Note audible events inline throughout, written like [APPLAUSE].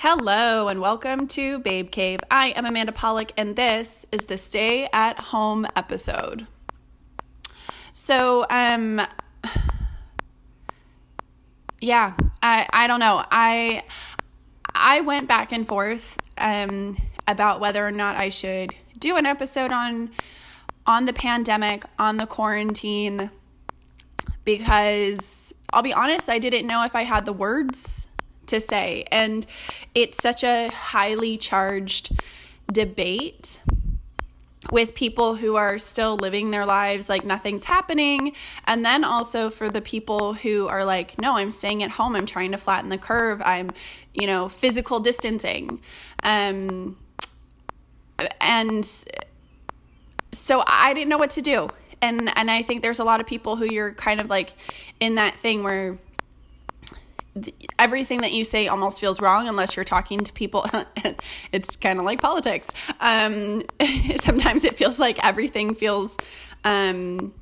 Hello and welcome to Babe Cave. I am Amanda Polick and this is the stay at home episode. So, um yeah, I I don't know. I I went back and forth um about whether or not I should do an episode on on the pandemic, on the quarantine because I'll be honest, I didn't know if I had the words to say. And it's such a highly charged debate with people who are still living their lives like nothing's happening. And then also for the people who are like, no, I'm staying at home. I'm trying to flatten the curve. I'm, you know, physical distancing. Um, and so I didn't know what to do. And, and I think there's a lot of people who you're kind of like in that thing where everything that you say almost feels wrong unless you're talking to people. [LAUGHS] it's kind of like politics. Um, [LAUGHS] sometimes it feels like everything feels um,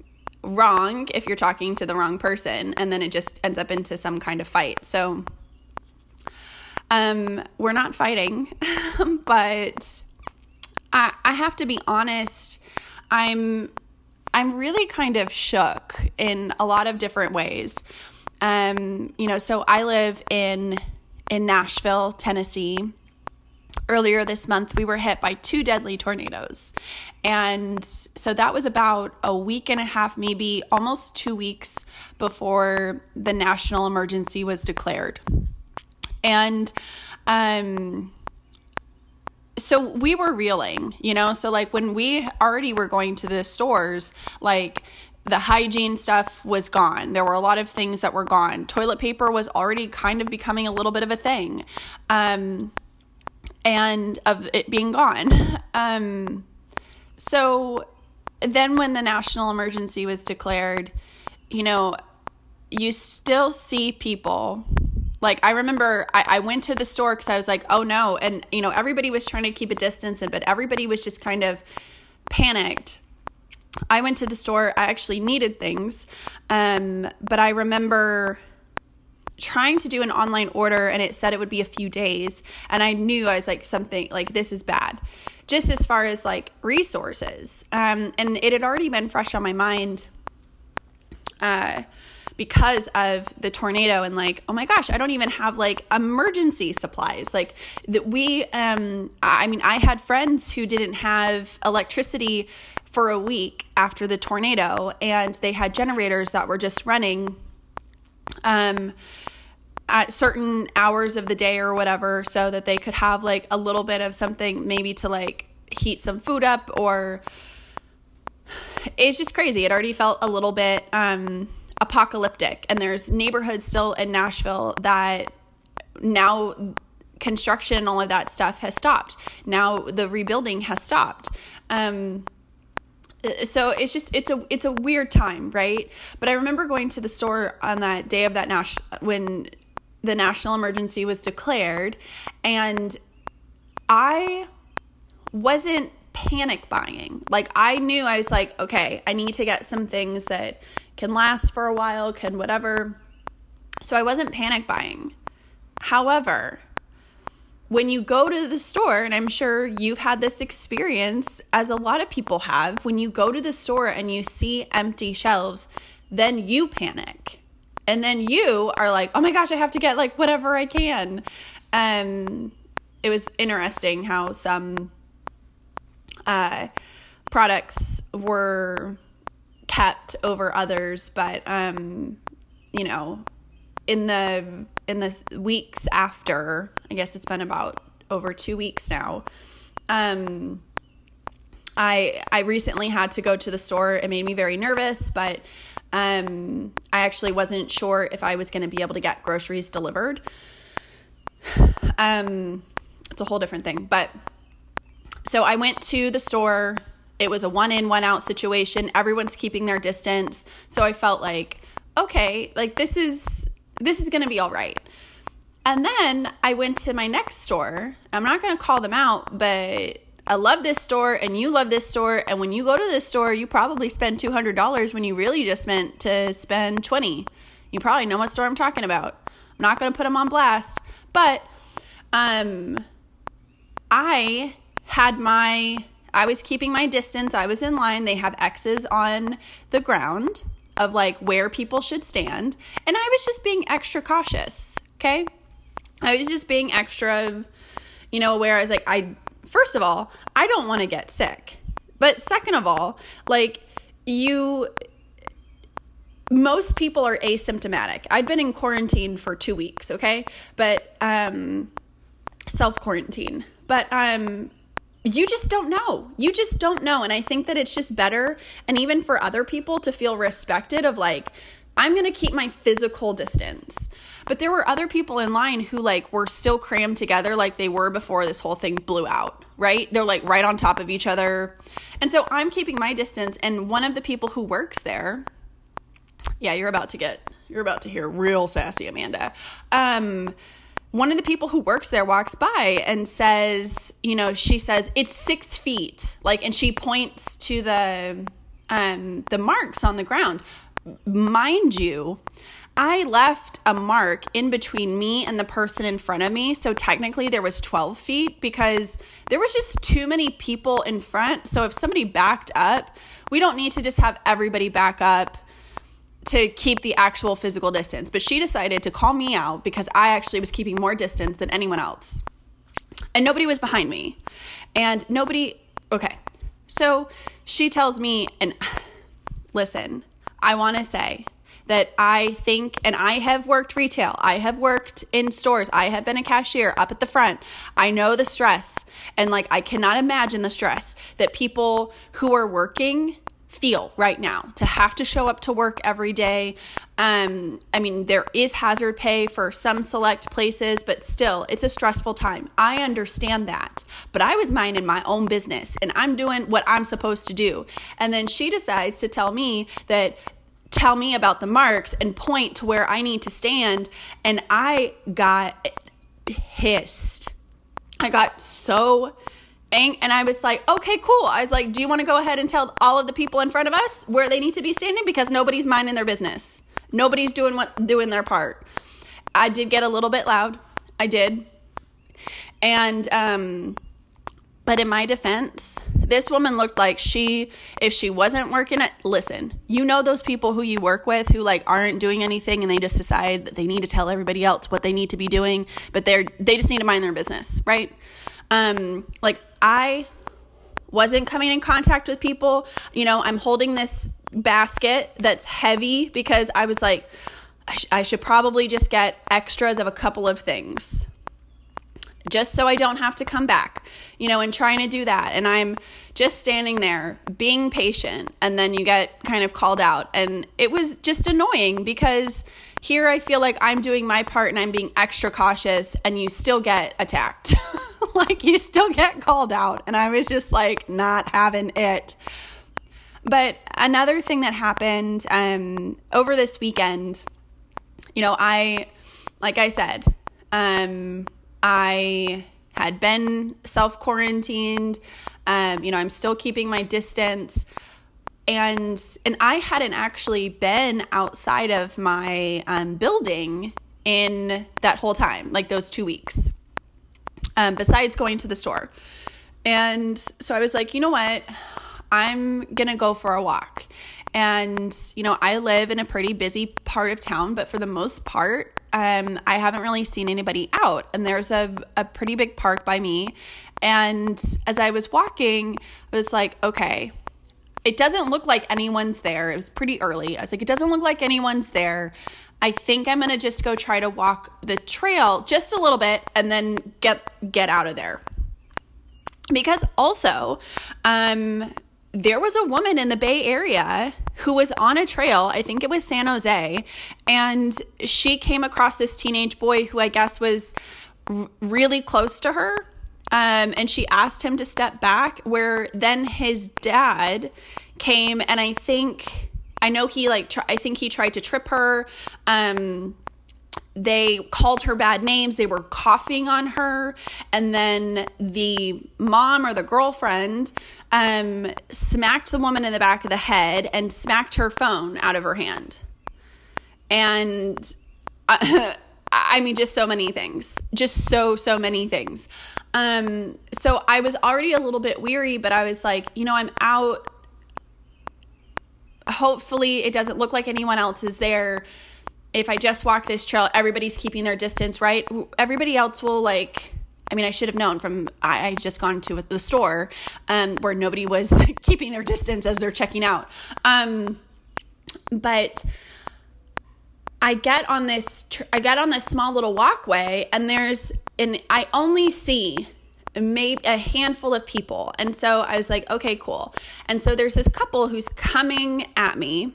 wrong if you're talking to the wrong person, and then it just ends up into some kind of fight. So um, we're not fighting, [LAUGHS] but I, I have to be honest. I'm I'm really kind of shook in a lot of different ways. Um, you know, so I live in in Nashville, Tennessee. Earlier this month, we were hit by two deadly tornadoes. And so that was about a week and a half, maybe almost two weeks before the national emergency was declared. And um, so we were reeling, you know? So, like, when we already were going to the stores, like, the hygiene stuff was gone. There were a lot of things that were gone. Toilet paper was already kind of becoming a little bit of a thing. Um, and of it being gone. [LAUGHS] Um, so then when the national emergency was declared, you know, you still see people like I remember I, I went to the store because I was like, oh no, and you know everybody was trying to keep a distance, and but everybody was just kind of panicked I went to the store. I actually needed things, um, but I remember trying to do an online order and it said it would be a few days. And I knew I was like, something like this is bad, just as far as like resources. Um, and it had already been fresh on my mind. Uh, because of the tornado and like oh my gosh i don't even have like emergency supplies like that we um i mean i had friends who didn't have electricity for a week after the tornado, and they had generators that were just running um, at certain hours of the day or whatever, so that they could have like a little bit of something maybe to like heat some food up or it's just crazy. It already felt a little bit um, apocalyptic, and there's neighborhoods still in Nashville that now construction and all of that stuff has stopped. Now the rebuilding has stopped. Um, so it's just it's a it's a weird time right but i remember going to the store on that day of that nash when the national emergency was declared and i wasn't panic buying like i knew i was like okay i need to get some things that can last for a while can whatever so i wasn't panic buying however when you go to the store, and I'm sure you've had this experience, as a lot of people have, when you go to the store and you see empty shelves, then you panic. And then you are like, oh my gosh, I have to get like whatever I can. Um, it was interesting how some uh, products were kept over others, but um, you know, in the in the weeks after, I guess it's been about over two weeks now. Um, I I recently had to go to the store. It made me very nervous, but um, I actually wasn't sure if I was going to be able to get groceries delivered. [SIGHS] Um, it's a whole different thing, but so I went to the store. It was a one in, one out situation. Everyone's keeping their distance, so I felt like okay, like this is this is going to be all right. And then I went to my next store. I'm not going to call them out, but I love this store and you love this store. And when you go to this store, you probably spend $200 when you really just meant to spend 20. You probably know what store I'm talking about. I'm not going to put them on blast, but um, I had my, I was keeping my distance. I was in line. They have X's on the ground of like where people should stand. And I was just being extra cautious. Okay. I was just being extra, you know, aware. I was like, I, first of all, I don't want to get sick. But second of all, like, you, most people are asymptomatic. I'd been in quarantine for two weeks, okay? But, um, self quarantine. But, um, you just don't know. You just don't know. And I think that it's just better, and even for other people to feel respected of like, I'm going to keep my physical distance. But there were other people in line who like were still crammed together like they were before this whole thing blew out, right? They're like right on top of each other. And so I'm keeping my distance and one of the people who works there Yeah, you're about to get you're about to hear real sassy Amanda. Um one of the people who works there walks by and says, you know, she says it's six feet, like, and she points to the um, the marks on the ground. Mind you, I left a mark in between me and the person in front of me, so technically there was 12 feet because there was just too many people in front. So if somebody backed up, we don't need to just have everybody back up to keep the actual physical distance. But she decided to call me out because I actually was keeping more distance than anyone else. And nobody was behind me. And nobody, okay. So she tells me, and [SIGHS] listen, I want to say that I think, and I have worked retail, I have worked in stores, I have been a cashier up at the front. I know the stress, and like I cannot imagine the stress that people who are working feel right now to have to show up to work every day. Um, I mean, there is hazard pay for some select places, but still, it's a stressful time. I understand that. But I was minding my own business and I'm doing what I'm supposed to do. And then she decides to tell me that tell me about the marks and point to where I need to stand. And I got pissed. I got so and I was like, okay, cool. I was like, do you want to go ahead and tell all of the people in front of us where they need to be standing? Because nobody's minding their business. Nobody's doing what doing their part. I did get a little bit loud. I did. And um but in my defense, this woman looked like she if she wasn't working at listen, you know those people who you work with who like aren't doing anything and they just decide that they need to tell everybody else what they need to be doing, but they're they just need to mind their business, right? Um like I wasn't coming in contact with people. You know, I'm holding this basket that's heavy because I was like, I, sh- I, should probably just get extras of a couple of things just so I don't have to come back, you know, and trying to do that. And I'm just standing there being patient, and then you get kind of called out. And it was just annoying because here I feel like I'm doing my part and I'm being extra cautious, and you still get attacked. [LAUGHS] like you still get called out. And I was just like not having it. But another thing that happened um, over this weekend, you know, I, like I said, um, I had been self quarantined. Um, you know, I'm still keeping my distance. And and I hadn't actually been outside of my um, building in that whole time, like those two weeks um, besides going to the store. And so I was like, you know what? I'm to go for a walk. And, you know, I live in a pretty busy part of town, but for the most part, um, I haven't really seen anybody out. And there's a, a pretty big park by me. And as I was walking, I was like, okay, it doesn't look like anyone's there. It was pretty early. I was like, it doesn't look like anyone's there. I think I'm going to just go try to walk the trail just a little bit and then get get out of there. Because also, um, there was a woman in the Bay Area who was on a trail, I think it was San Jose, and she came across this teenage boy who I guess was r- really close to her. Um, and she asked him to step back, where then his dad came, and I think I know he like tr- I think he tried to trip her. Um they called her bad names. They were coughing on her. And then the mom or the girlfriend um, smacked the woman in the back of the head and smacked her phone out of her hand. And I, [LAUGHS] I mean, just so many things. Just so, so many things. Um, so I was already a little bit weary, but I was like, you know, I'm out. Hopefully, it doesn't look like anyone else is there. If I just walk this trail, everybody's keeping their distance, right? Everybody else will like. I mean, I should have known from I, I just gone to the store um, where nobody was [LAUGHS] keeping their distance as they're checking out. Um, but I get on this I get on this small little walkway and there's and I only see maybe a handful of people. And so I was like, okay, cool. And so there's this couple who's coming at me,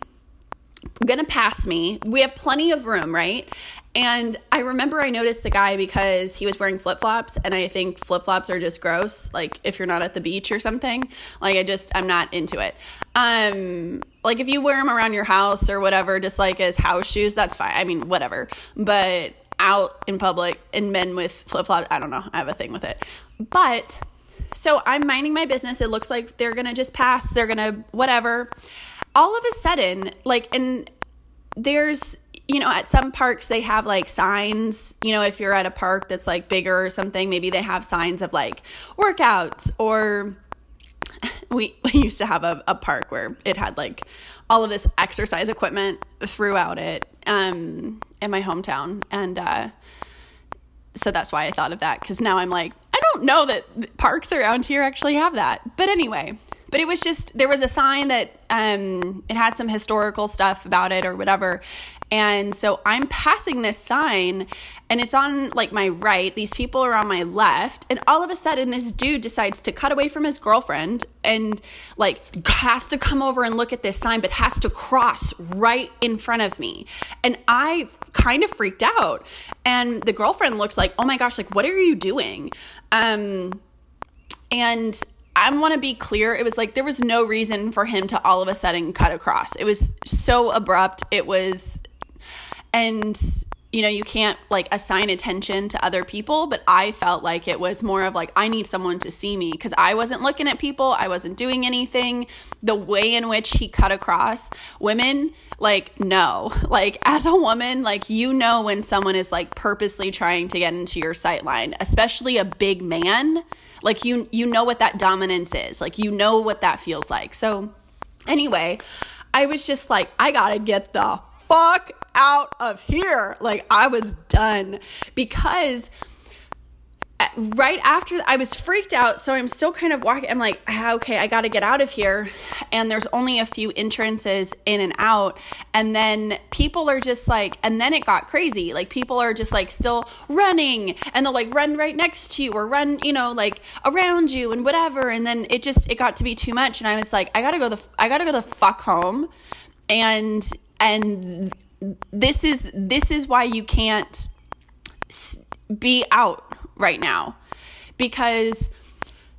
gonna pass me. We have plenty of room, right? And I remember I noticed the guy because he was wearing flip flops, and I think flip flops are just gross. Like if you're not at the beach or something, like I just I'm not into it. Um, like if you wear them around your house or whatever, just like as house shoes, that's fine. I mean, whatever. But out in public and men with flip flops, I don't know. I have a thing with it. But so I'm minding my business. It looks like they're gonna just pass. They're gonna whatever. All of a sudden, like, and there's you know, at some parks they have like signs, you know, if you're at a park that's like bigger or something, maybe they have signs of like workouts or we, [LAUGHS] we used to have a, a park where it had like all of this exercise equipment throughout it um, in my hometown. And uh, so that's why I thought of that because now I'm like, I don't know that parks around here actually have that. But anyway, but it was just there was a sign that um, it had some historical stuff about it or whatever and so I'm passing this sign and it's on like my right. These people are on my left. And all of a sudden, this dude decides to cut away from his girlfriend and like has to come over and look at this sign, but has to cross right in front of me. And I kind of freaked out. And the girlfriend looked like, oh my gosh, like, what are you doing? Um, and I want to be clear. It was like there was no reason for him to all of a sudden cut across. It was so abrupt. It was and you know you can't like assign attention to other people but i felt like it was more of like i need someone to see me because i wasn't looking at people. I wasn't doing anything. The way in which he cut across women like no. [LAUGHS] Like as a woman like you know when someone is like purposely trying to get into your sight line especially a big man like you you know what that dominance is. Like you know what that feels like. So anyway i was just like i gotta get the fuck out of here. Like I was done because right after I was freaked out. So I'm still kind of walking. I'm like, ah, okay, I got to get out of here. And there's only a few entrances in and out. And then people are just like, and then it got crazy. Like people are just like still running and they'll like run right next to you or run, you know, like around you and whatever. And then it just, it got to be too much. And I was like, I got to go the, I got to go the fuck home. And and this is this is why you can't be out right now. Because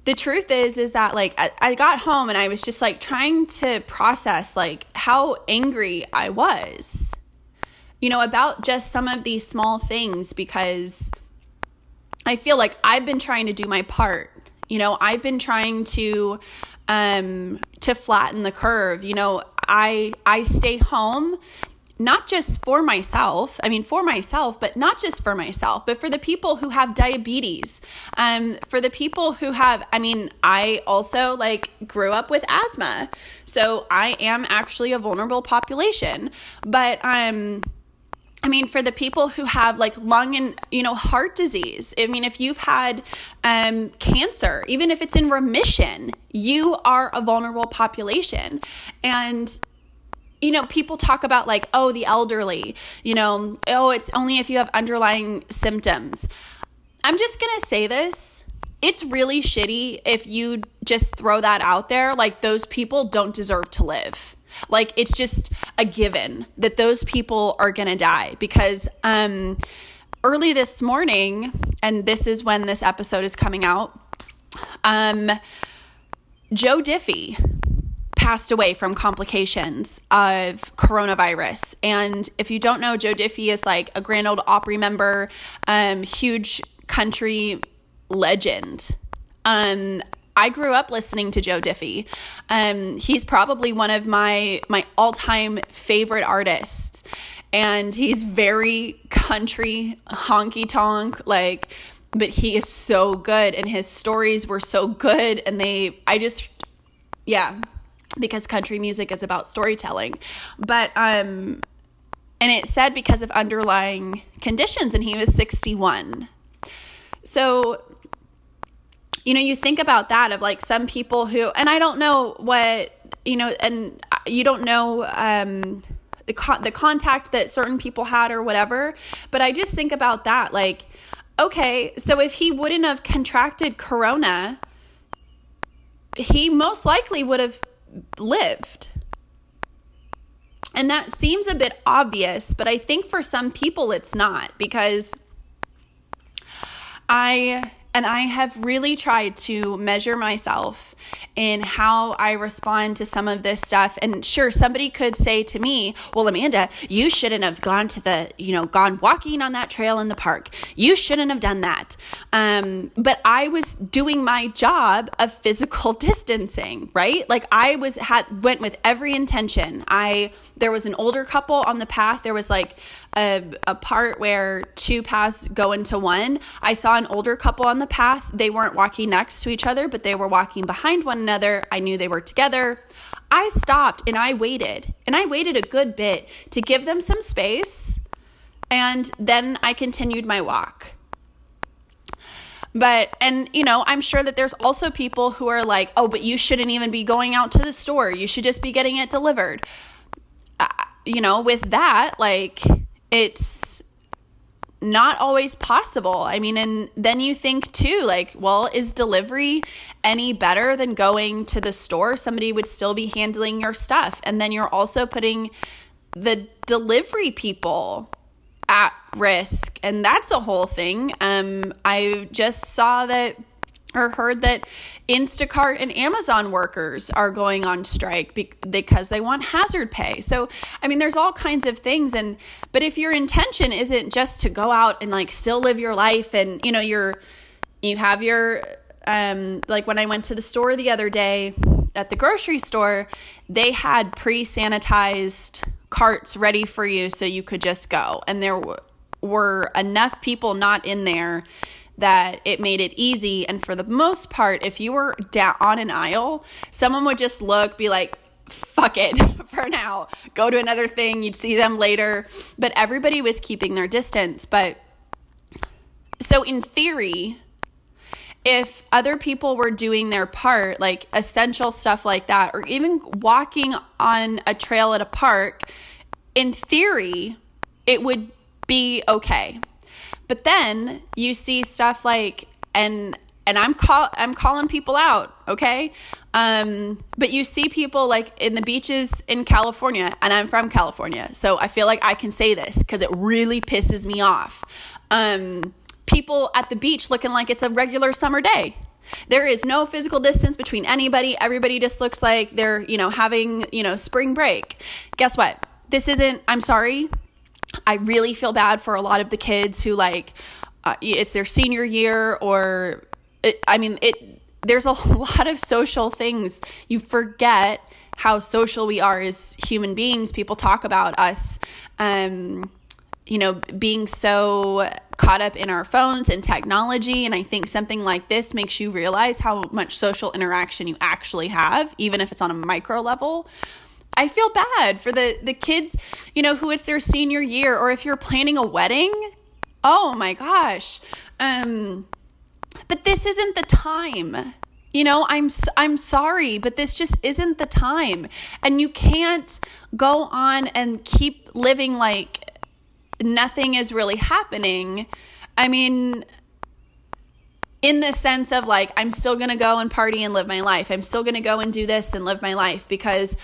the truth is is that like I, I, got home and i was just like trying to process like how angry i was you know about just some of these small things. Because i feel like i've been trying to do my part you know i've been trying to um to flatten the curve you know I I stay home not just for myself, I mean, for myself, but not just for myself, but for the people who have diabetes, um, for the people who have, I mean, I also like grew up with asthma. So I am actually a vulnerable population. But, um, I mean, for the people who have like lung and, you know, heart disease, I mean, if you've had um, cancer, even if it's in remission, you are a vulnerable population. And, you know, people talk about like, oh, the elderly, you know, oh, it's only if you have underlying symptoms. I'm just going to say this. It's really shitty if you just throw that out there. Like, those people don't deserve to live like it's just a given that those people are going to die because um early this morning and this is when this episode is coming out um Joe Diffie passed away from complications of coronavirus. And if you don't know, Joe Diffie is like a Grand Ole Opry member, um, huge country legend. Um, I grew up listening to Joe Diffie. Um, he's probably one of my my all time favorite artists, and he's very country honky tonk like but he is so good and his stories were so good and they I just yeah because country music is about storytelling. But um and it said because of underlying conditions and he was 61 so you know you think about that of like some people who and i don't know what you know and you don't know um the con- the contact that certain people had or whatever but i just think about that like okay so if he wouldn't have contracted corona he most likely would have lived. And that seems a bit obvious but i think for some people it's not because i and I have really tried to measure myself in how I respond to some of this stuff. And sure, somebody could say to me, Well, Amanda, you shouldn't have gone to the, you know, gone walking on that trail in the park. You shouldn't have done that. Um, but I was doing my job of physical [LAUGHS] distancing, right? Like I was, had, went with every intention. I, there was an older couple on the path. There was like, a, a part where two paths go into one. I saw an older couple on the path. They weren't walking next to each other, but they were walking behind one another. I knew they were together. I stopped and I waited, and I waited a good bit to give them some space. And then I continued my walk. But, and you know, I'm sure that there's also people who are like, oh, but you shouldn't even be going out to the store. You should just be getting it delivered. Uh, you know, with that, like, it's not always possible. I mean, and then you think too, like, well, is delivery any better than going to the store? Somebody would still be handling your stuff. And then you're also putting the delivery people at risk. And that's a whole thing. Um, I just saw that or heard that Instacart and Amazon workers are going on strike because they want hazard pay. So, I mean, there's all kinds of things and but if your intention isn't just to go out and like still live your life and you know, you're you have your um like when I went to the store the other day at the grocery store, they had pre-sanitized carts ready for you so you could just go. And there were enough people not in there that it made it easy. And for the most part, if you were down on an aisle, someone would just look, be like, fuck it [LAUGHS] for now, go to another thing. You'd see them later. But everybody was keeping their distance. But so, in theory, if other people were doing their part, like essential stuff like that, or even walking on a trail at a park, in theory, it would be okay. But then you see stuff like and and I'm call I'm calling people out, okay? Um, but you see people like in the beaches in California, and I'm from California, so I feel like I can say this because it really pisses me off. Um, people at the beach looking like it's a regular summer day. There is no physical distance between anybody. Everybody just looks like they're, you know, having, you know, spring break. Guess what? This isn't, I'm sorry, I really feel bad for a lot of the kids who like uh, it's their senior year or it, I mean it there's a [LAUGHS] lot of social things. You forget how social we are as human beings. People talk about us um you know being so caught up in our phones and technology. And i think something like this makes you realize how much social interaction you actually have even if it's on a micro level I feel bad for the the kids, you know, who it's their senior year or if you're planning a wedding. Oh my gosh. Um but this isn't the time. You know, I'm I'm sorry, but this just isn't the time. And you can't go on and keep living like nothing is really happening. I mean, in the sense of like I'm still going to go and party and live my life. I'm still going to go and do this and live my life because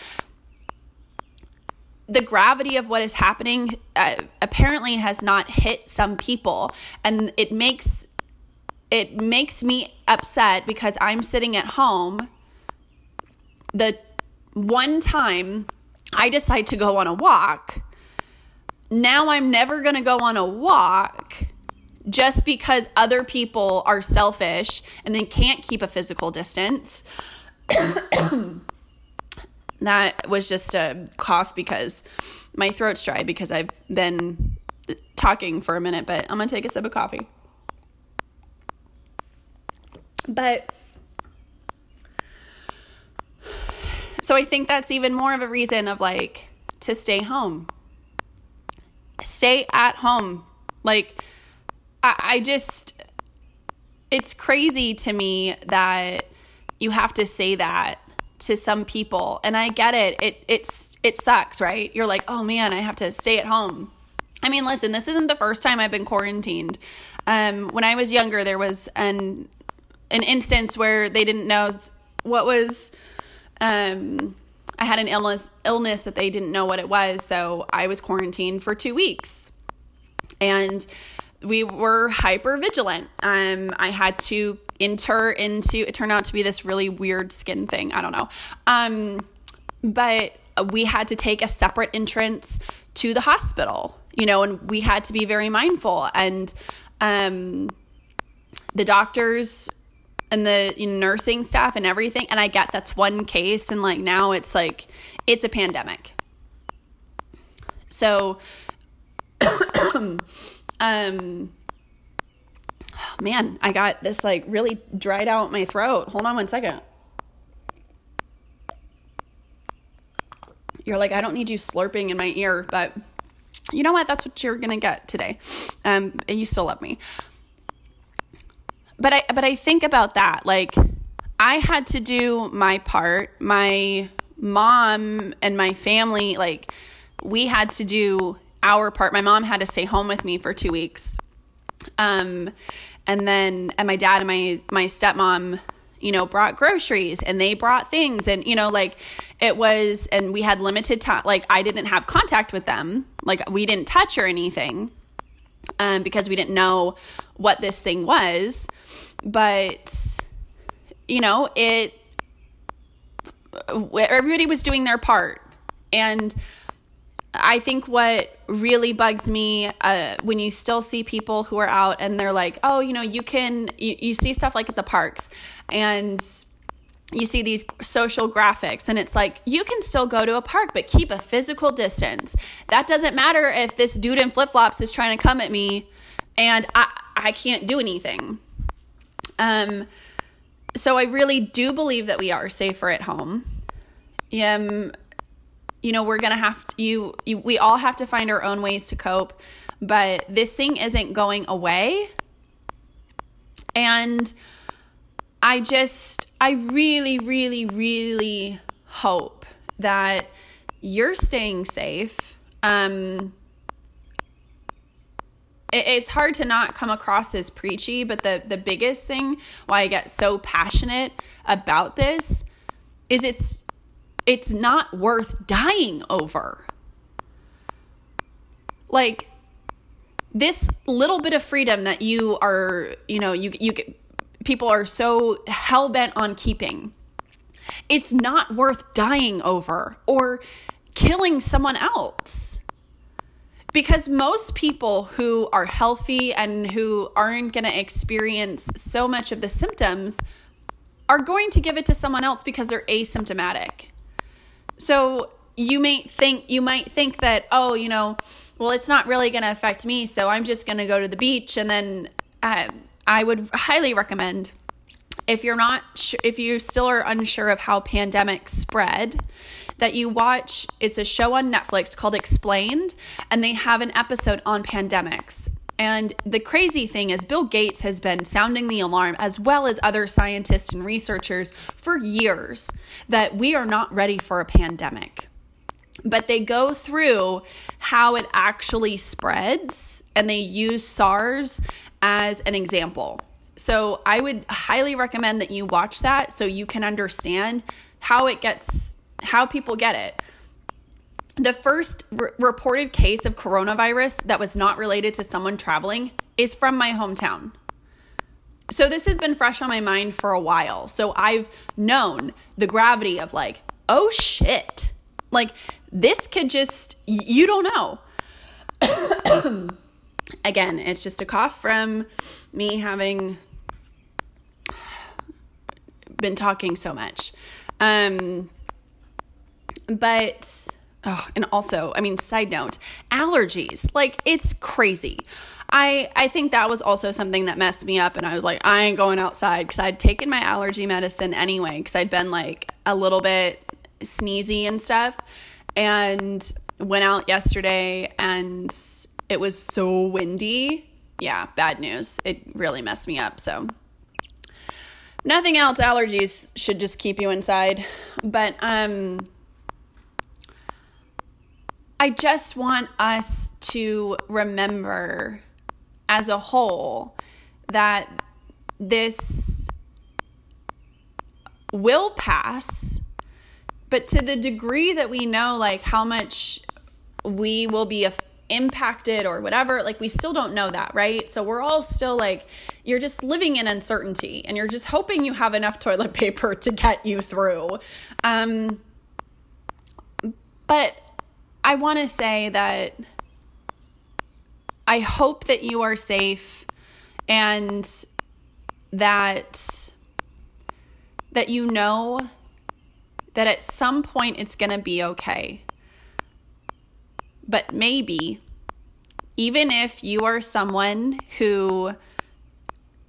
the gravity of what is happening uh, apparently has not hit some people. And it makes it makes me upset because I'm sitting at home. The one time I decide to go on a walk now I'm never going to go on a walk just because other people are selfish and they can't keep a physical distance [COUGHS] that was just a cough because my throat's dry because I've been talking for a minute, but I'm going to take a sip of coffee. But so I think that's even more of a reason of like to stay home. Stay at home. Like I, I just it's crazy to me that you have to say that to some people. And i get it. It it's it sucks right? You're like oh man i have to stay at home. I mean listen this isn't the first time i've been quarantined. Um, when i was younger there was an an instance where they didn't know what was um, i had an illness illness that they didn't know what it was. So i was quarantined for two weeks. And we were hyper vigilant. Um, I had to enter into it turned out to be this really weird skin thing. I don't know. Um, but we had to take a separate entrance to the hospital, you know, and we had to be very mindful. And um, the doctors and the nursing staff and everything. And I get that's one case, and like now it's like it's a pandemic. So. [COUGHS] Um, man, I got this like really dried out my throat. Hold on one second. You're like, I don't need you slurping in my ear, but you know what? That's what you're gonna get today. Um, and you still love me. But I but I think about that. Like I had to do my part. My mom and my family, like we had to do our part. My mom had to stay home with me for two weeks. Um, and then, and my dad and my, my stepmom, you know, brought groceries and they brought things and, you know, like it was, and we had limited time. Like I didn't have contact with them. Like we didn't touch or anything, um, because we didn't know what this thing was. But, you know, it, everybody was doing their part. And, I think what really bugs me uh, when you still see people who are out and they're like, oh, you know, you can, you, you see stuff like at the parks and you see these social graphics and it's like you can still go to a park but keep a physical distance. That doesn't matter if this dude in flip-flops is trying to come at me and i i can't do anything. Um so i really do believe that we are safer at home. Um you know we're gonna have to you, you we all have to find our own ways to cope but this thing isn't going away. And i just i really really really hope that you're staying safe. Um it's hard to not come across as preachy but the the biggest thing why i get so passionate about this is it's it's not worth dying over. Like this little bit of freedom that you are, you know, you you people are so hell bent on keeping. It's not worth dying over or killing someone else. Because most people who are healthy and who aren't going to experience so much of the symptoms are going to give it to someone else because they're asymptomatic. So you may think you might think that oh you know well it's not really going to affect me so i'm just going to go to the beach and then uh, i would highly recommend if you're not sh- if you still are unsure of how pandemics spread that you watch it's a show on netflix called explained and they have an episode on pandemics and the crazy thing is, Bill Gates has been sounding the alarm, as well as other scientists and researchers, for years that we are not ready for a pandemic. But they go through how it actually spreads and they use SARS as an example. So I would highly recommend that you watch that so you can understand how it gets, how people get it the first r- reported case of coronavirus that was not related to someone traveling is from my hometown. So this has been fresh on my mind for a while. So I've known the gravity of like, oh shit. Like this could just you don't know. [COUGHS] Again, it's just a cough from me having been talking so much. Um but Oh, and also, I mean, side note, allergies. Like it's crazy. I I think that was also something that messed me up and I was like I ain't going outside cuz I'd taken my allergy medicine anyway cuz I'd been like a little bit sneezy and stuff and went out yesterday and it was so windy. Yeah, bad news. It really messed me up. So nothing else allergies should just keep you inside. But um I just want us to remember as a whole that this will pass but to the degree that we know like how much we will be impacted or whatever like we still don't know that right? So we're all still like you're just living in uncertainty and you're just hoping you have enough toilet [LAUGHS] paper to get you through. Um but i want to say that I hope that you are safe and that that you know that at some point it's going to be okay. But maybe even if you are someone who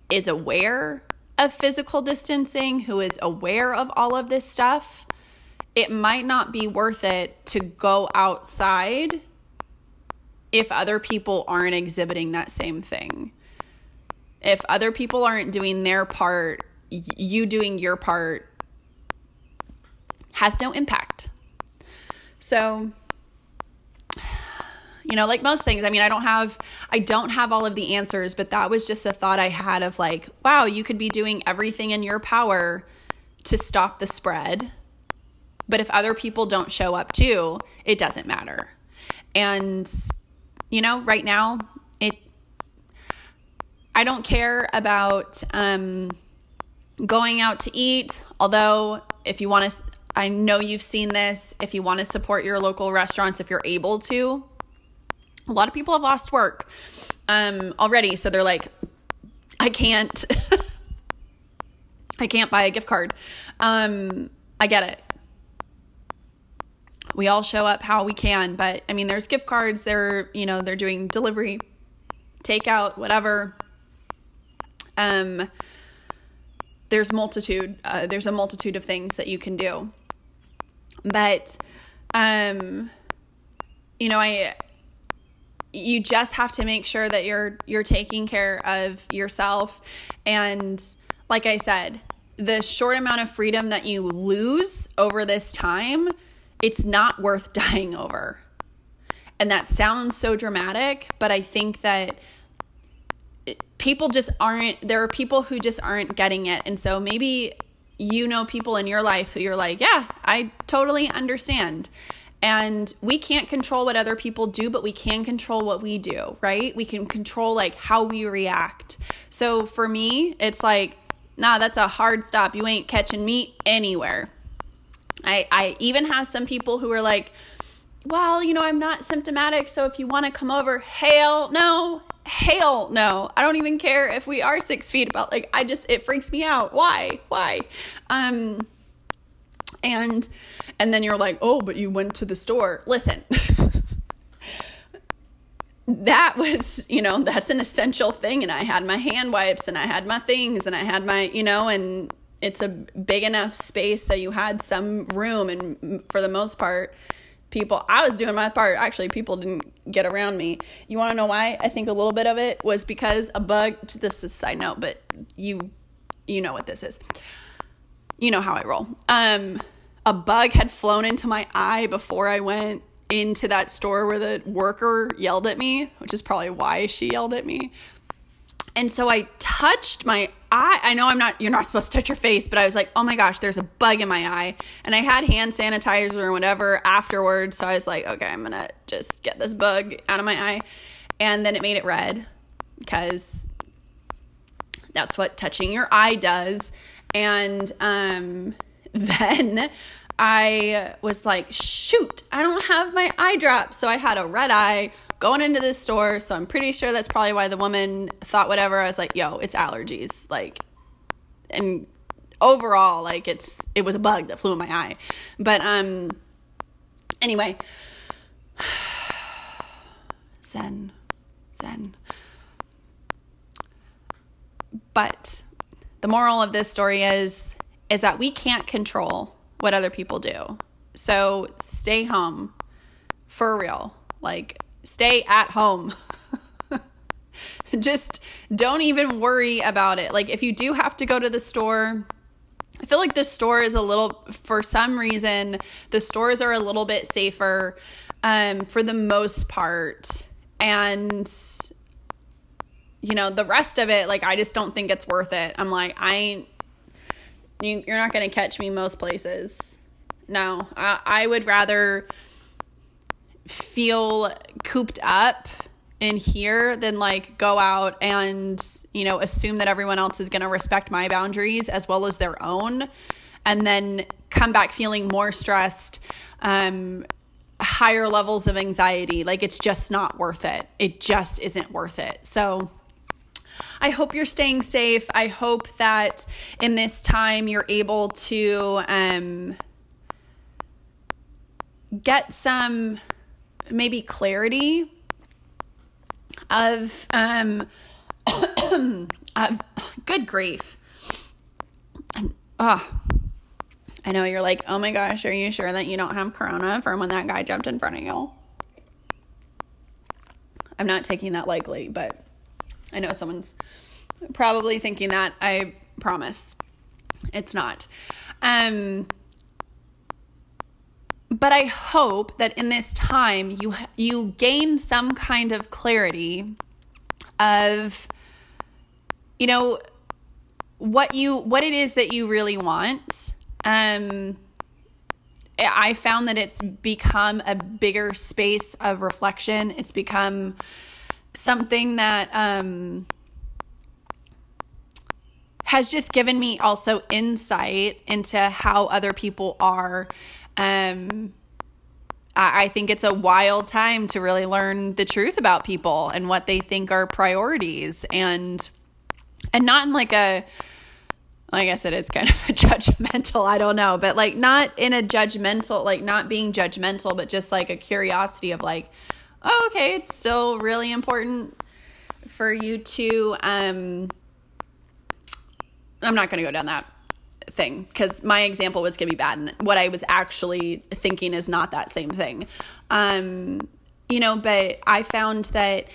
is aware of physical distancing, who is aware of all of this stuff, it might not be worth it to go outside if other people aren't exhibiting that same thing. If other people aren't doing their part, you doing your part has no impact. So, you know, like most things, I mean, I don't have I don't have all of the answers, but that was just a thought I had of like, wow, you could be doing everything in your power to stop the spread. But if other people don't show up too, it doesn't matter. And you know, right now, it, I don't care about um, going out to eat. Although, if you want to, I know you've seen this. If you want to support your local restaurants, if you're able to, a lot of people have lost work um, already. So they're like, I can't, [LAUGHS] I can't buy a gift card. Um, I get it we all show up how we can. But I mean, there's gift cards. They're you know they're doing delivery, takeout, whatever. Um, there's multitude. Uh, there's a multitude of things that you can do. But, um, you know, I you just have to make sure that you're you're taking care of yourself and like I said, the short amount of freedom that you lose over this time it's not worth [LAUGHS] dying over. And that sounds so dramatic, but I think that people just aren't, there are people who just aren't getting it. And so maybe you know people in your life who you're like, yeah, I totally understand. And we can't control what other people do, but we can control what we do, right? We can control like how we react. So for me, it's like, nah, that's a hard stop. You ain't catching me anywhere. I, I even have some people who are like, well, you know, I'm not symptomatic, so if you want to come over, hail no, hail no. I don't even care if we are six feet about like I just it freaks me out. Why? Why? Um and and then you're like, oh, but you went to the store. Listen. [LAUGHS] that was, you know, that's an essential thing. And I had my hand wipes and I had my things and I had my, you know, and it's a big enough space so you had some room and for the most part people i was doing my part. Actually people didn't get around me. You want to know why i think a little bit of it was because a bug this is side note but you you know what this is. You know how i roll. Um a bug had flown into my eye before i went into that store where the worker yelled at me which is probably why she yelled at me and so I touched my eye. I know I'm not, you're not supposed to touch your face, but I was like, oh my gosh, there's a bug in my eye. And I had hand sanitizer or whatever afterwards. So I was like, okay, I'm going to just get this bug out of my eye. And then it made it red because that's what touching your eye does. And um, [LAUGHS] then I was like, shoot, I don't have my eye drop. So I had a red eye going into this store. So I'm pretty sure that's probably why the woman thought whatever. I was like, yo, it's allergies. Like, and overall, like it's, it was a bug that flew in my eye. But, um, Anyway, [SIGHS] Zen, Zen. But the moral of this story is is that we can't control what other people do. So stay home for real. Like stay at home. [LAUGHS] Just don't even worry about it. Like if you do have to go to the store, I feel like the store is a little, for some reason, the stores are a little bit safer um, for the most part. And, you know, the rest of it, like, I just don't think it's worth it. I'm like, I ain't, you, you're not going to catch me most places. No, I, I would rather feel cooped up in here than like go out and you know assume that everyone else is going to respect my boundaries as well as their own and then come back feeling more stressed um higher levels of anxiety. Like it's just not worth it. It just isn't worth it. So I hope you're staying safe. I hope that in this time you're able to um, get some maybe clarity of um [COUGHS] of good grief. And oh I know you're like, oh my gosh, are you sure that you don't have corona from when that guy jumped in front of you? I'm not taking that lightly, but I know someone's probably thinking that. I promise it's not. Um, but I hope that in this time you you gain some kind of clarity of you know what you what it is that you really want. Um I found that it's become a bigger space of reflection. It's become something that um has just given me also insight into how other people are. Um, I, I think it's a wild time to really learn the truth about people and what they think are priorities and and not in like a like I said, it's kind of [LAUGHS] a judgmental, I don't know, but like not in a judgmental, like not being judgmental, but just like a curiosity of like, oh, okay, it's still really important for you to, um, I'm not going to go down that thing because my example was going to be bad and what i was actually thinking is not that same thing. Um you know but i found that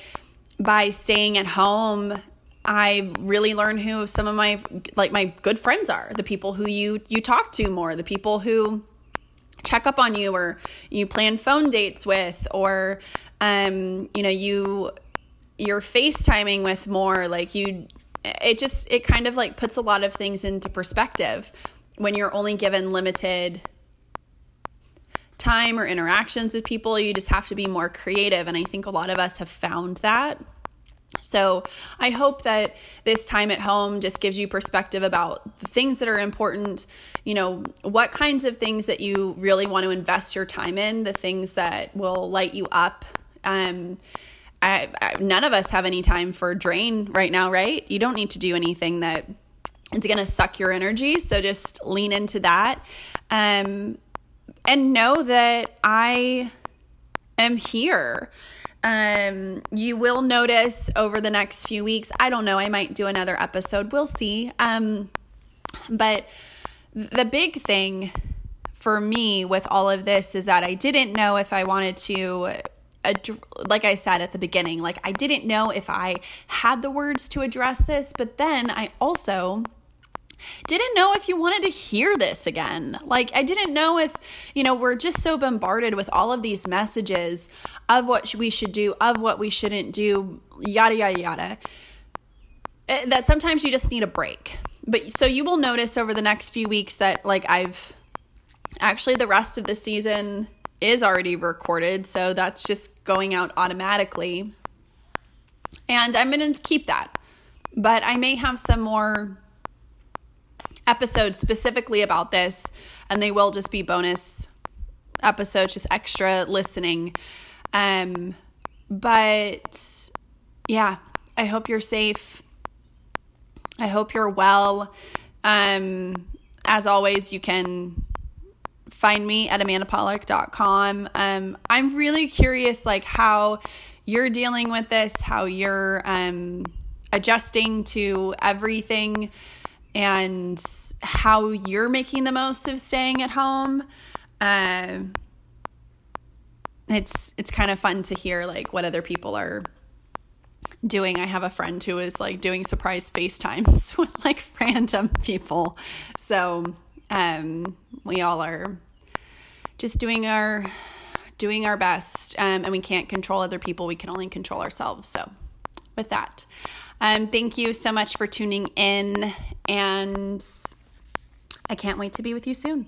by staying at home i really learned who some of my like my good friends are the people who you you talk to more the people who check up on you or you plan phone dates with or um you know you you're facetiming with more like you it just it kind of like puts a lot of things into perspective when you're only given limited time or interactions with people. You just have to be more creative and i think a lot of us have found that. So i hope that this time at home just gives you perspective about the things that are important. You know what kinds of things that you really want to invest your time in the things that will light you up um, I, I, none of us have any time for drain right now, right? You don't need to do anything that it's going to suck your energy. So just lean into that. Um, and know that I am here. Um, you will notice over the next few weeks, I don't know, I might do another episode. We'll see. Um, but the big thing for me with all of this is that I didn't know if I wanted to like I said at the beginning, like I didn't know if I had the words to address this, but then I also didn't know if you wanted to hear this again. Like, I didn't know if, you know, we're just so bombarded with all of these messages of what we should do, of what we shouldn't do, yada, yada, yada, eh, that sometimes you just need a break. But so you will notice over the next few weeks that, like, I've actually the rest of the season is already recorded, so that's just going out automatically. And I'm going to keep that. But I may have some more episodes specifically about this, and they will just be bonus episodes, just extra listening. Um, but yeah, I hope you're safe. I hope you're well. Um, as always, you can find me at amandapolick.com. Um, I'm really curious, like, how you're dealing with this, how you're um, adjusting to everything, and how you're making the most of staying at home. Um, it's it's kind of fun to hear like what other people are doing. I have a friend who is like doing surprise FaceTimes [LAUGHS] with like random people. So um, we all are just doing our doing our best, um, and we can't control other people. We can only control ourselves. So with that, um, thank you so much for tuning in, and I can't wait to be with you soon.